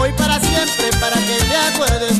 hoy para siempre, para que te acuerdes.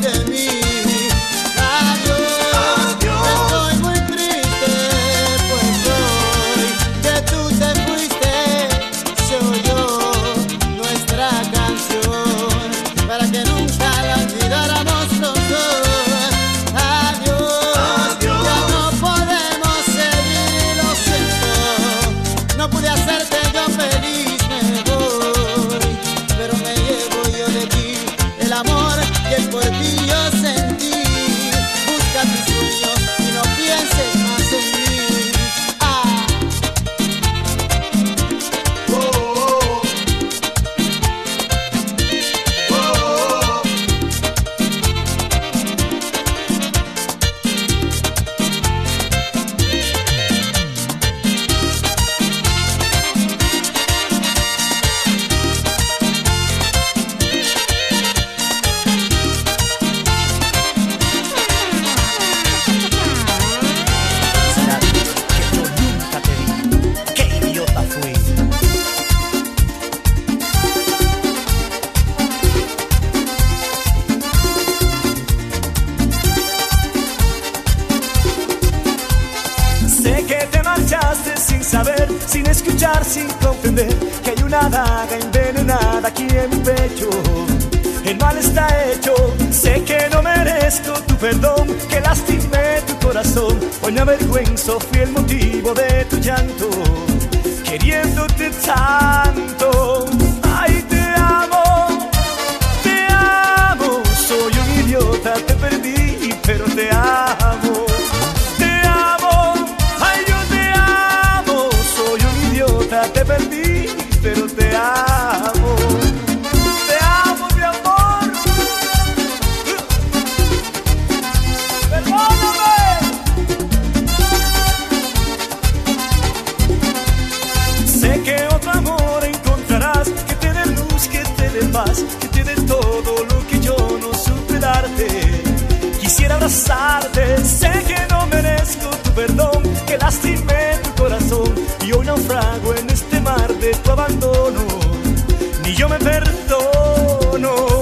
que hay una daga envenenada aquí en mi pecho. El mal está hecho, sé que no merezco tu perdón, que lastimé tu corazón. Hoy me avergüenzo, fui el motivo de tu llanto, queriéndote tanto. pero te amo. Te amo, mi amor. Perdóname. Sé que otro amor encontrarás que te dé luz, que te dé paz, que te dé todo lo que yo no supe darte. Quisiera abrazarte, sé que no merezco tu perdón, que lastimé tu corazón y hoy naufrago. yo me perdono.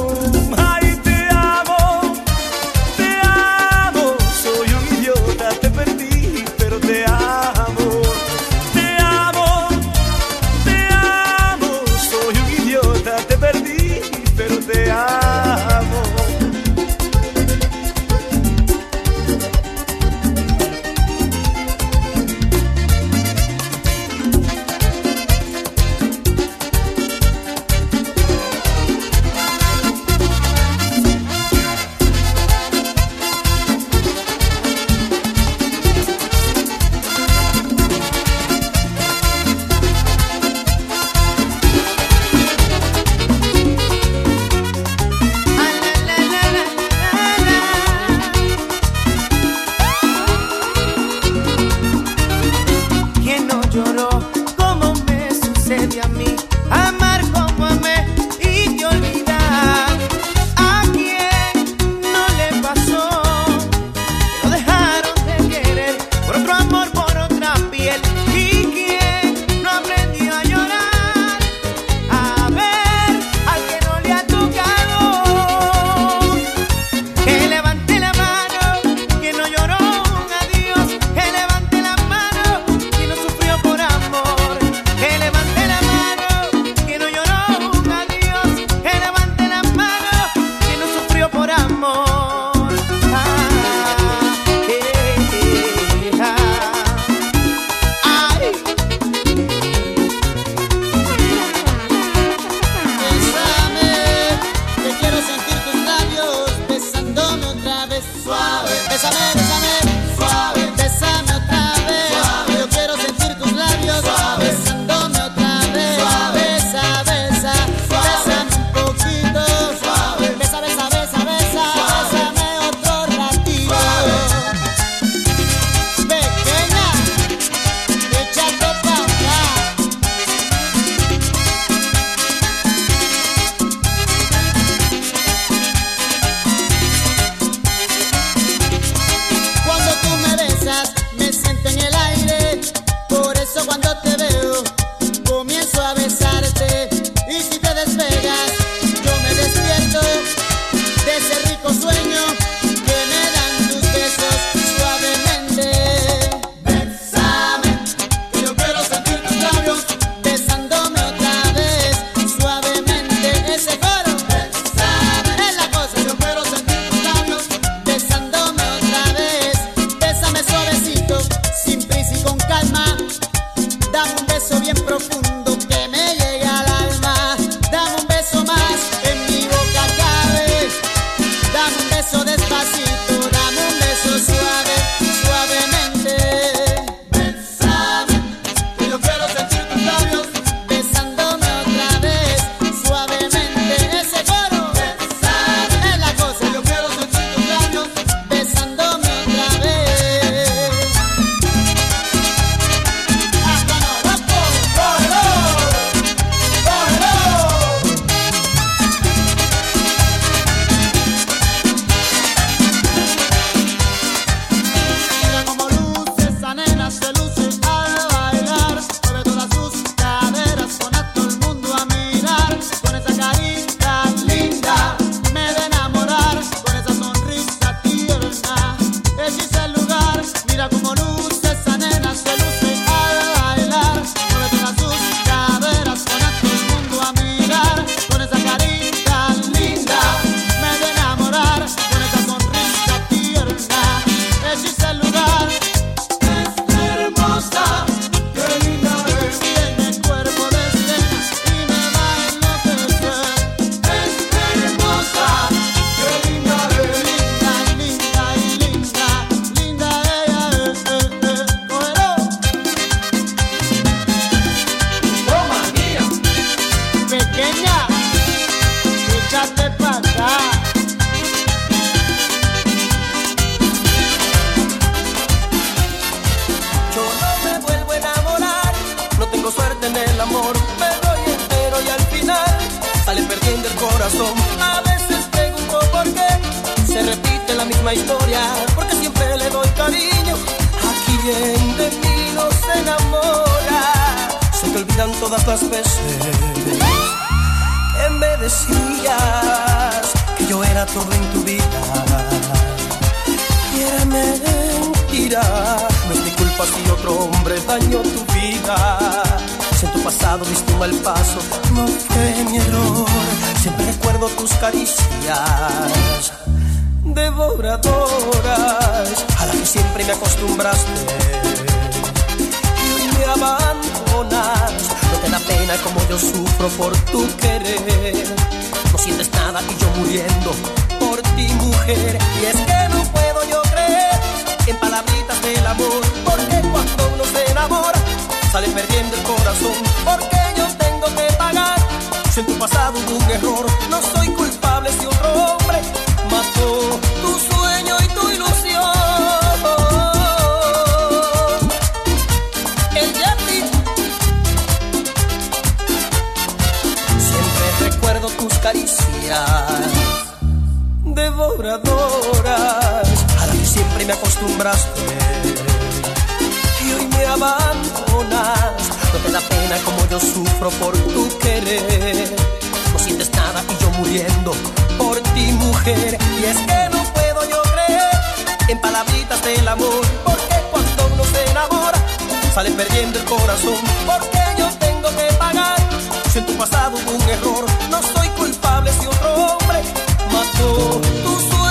Misma historia, porque siempre le doy cariño a quien de mí no se enamora. Se te olvidan todas las veces que me decías que yo era todo en tu vida. Y era mentira, no es mi culpa si otro hombre dañó tu vida. Si en tu pasado diste un mal paso, no fue mi error. Siempre recuerdo tus caricias devoradoras a las que siempre me acostumbraste. Y me abandonas, no te da pena como yo sufro por tu querer. No sientes nada y yo muriendo por ti, mujer. Y es que no puedo yo creer en palabritas del amor, porque cuando uno se enamora, sale perdiendo el corazón. Porque yo tengo que pagar si en tu pasado hubo un error. Siempre me acostumbraste. Y hoy me abandonas. No te da pena como yo sufro por tu querer. No sientes nada y yo muriendo por ti, mujer. Y es que no puedo yo creer en palabritas del amor. Porque cuando uno se enamora, sale perdiendo el corazón. Porque yo tengo que pagar. Si en tu pasado hubo un error, no soy culpable si otro hombre mató tu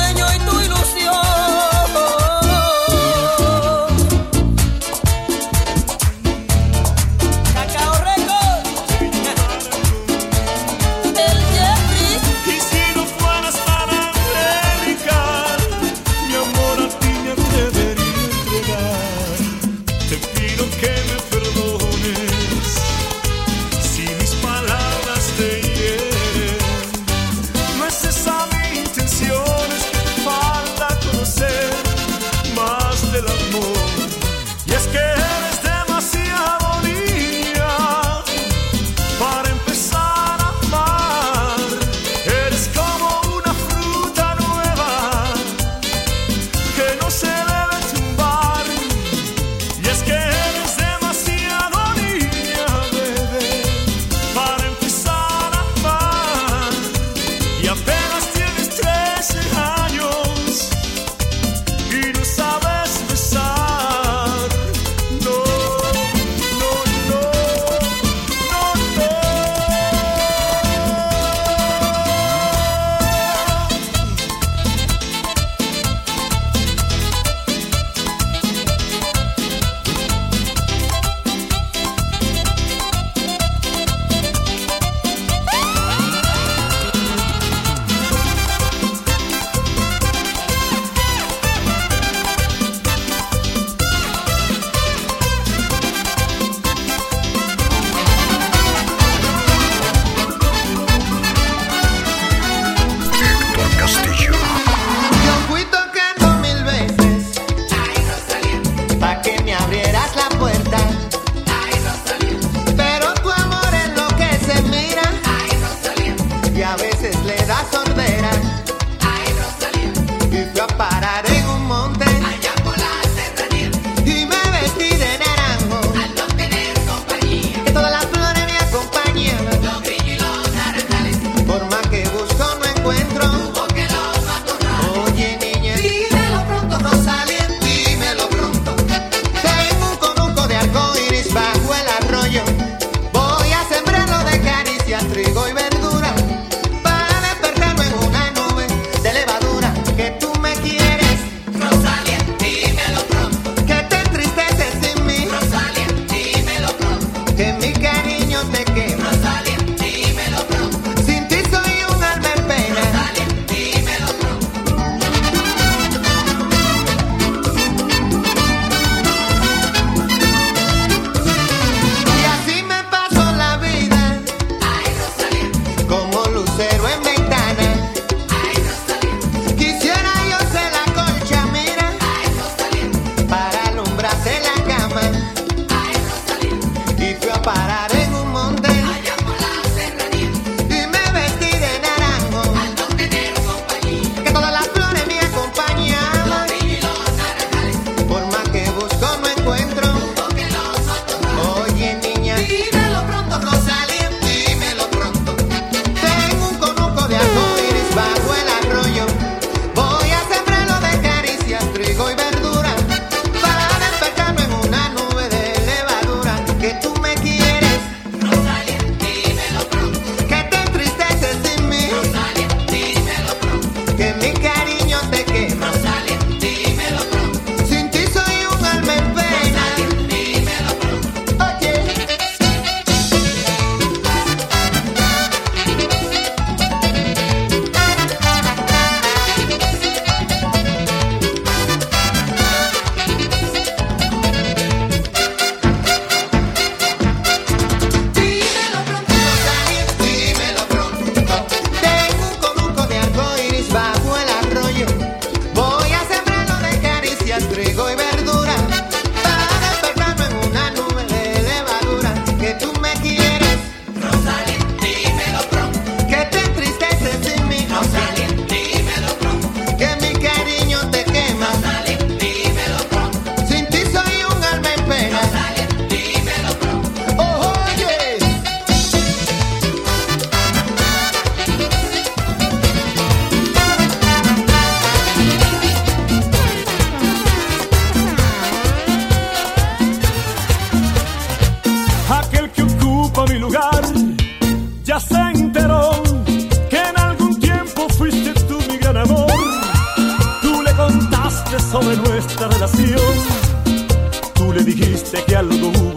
Tú le dijiste que algo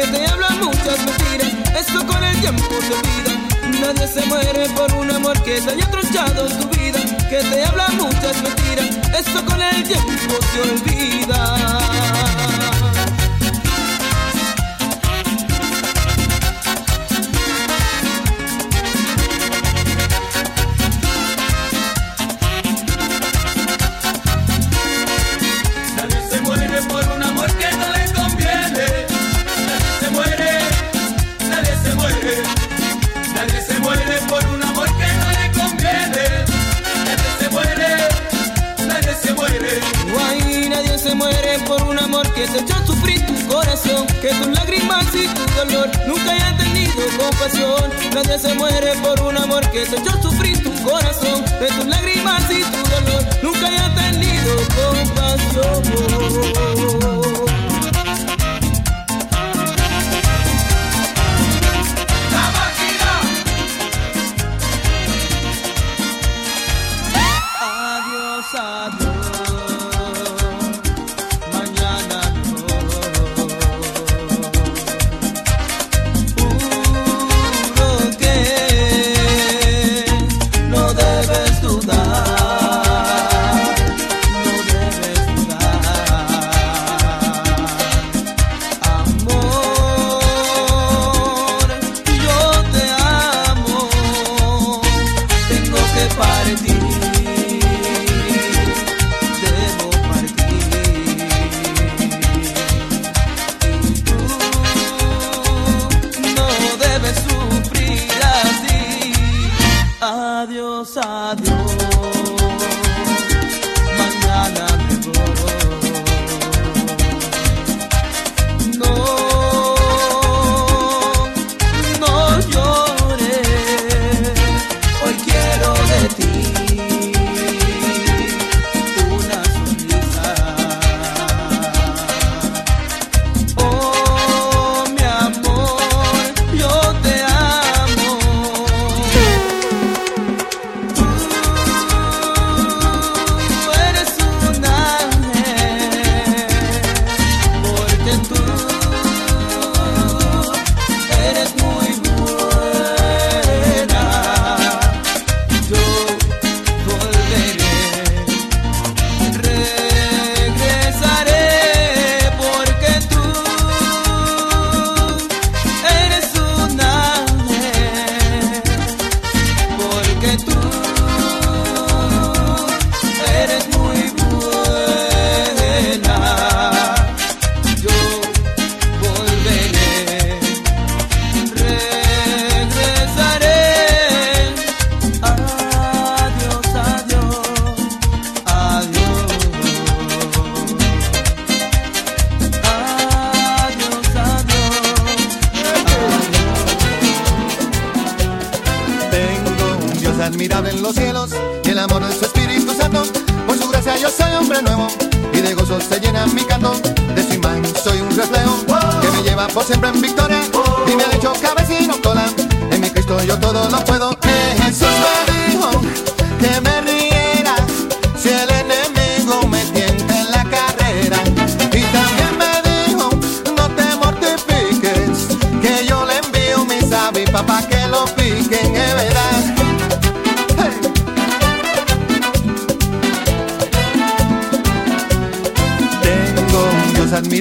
que te hablan muchas mentiras, eso con el tiempo se olvida. Nadie se muere por un amor que te haya tronchado tu vida, que te hablan muchas mentiras, eso con el tiempo se olvida. que se echó a sufrir tu corazón, que tus lágrimas y tu dolor nunca hayan tenido compasión. Nadie se muere por un amor que se echó a sufrir tu corazón, de tus lágrimas y tu dolor nunca hayan tenido compasión.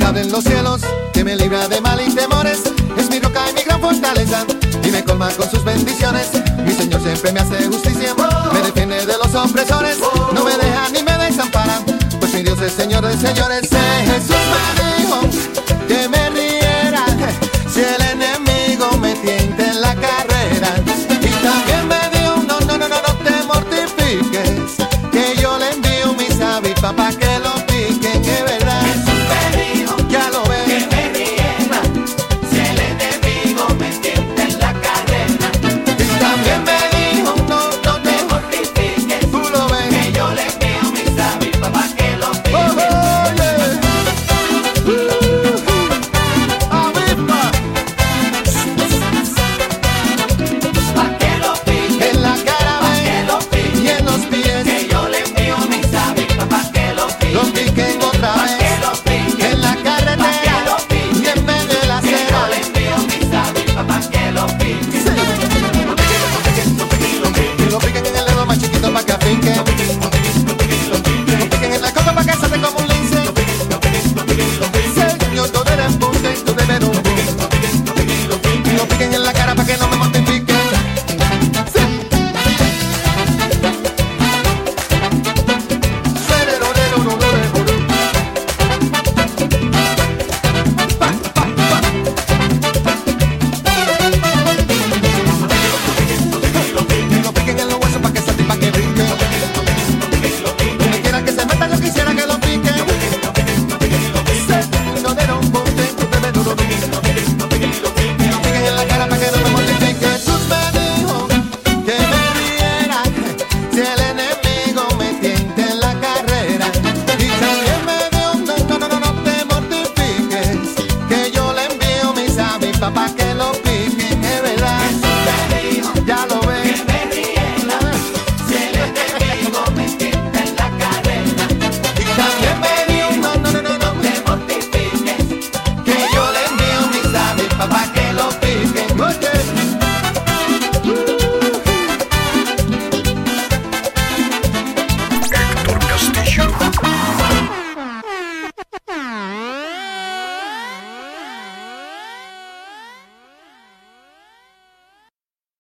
Admirable en los cielos que me libra de mal y temores. Es mi roca y mi gran fortaleza y me colma con sus bendiciones. Mi Señor siempre me hace justicia, me defiende de los opresores. No me deja ni me desampara, pues mi Dios es Señor de señores.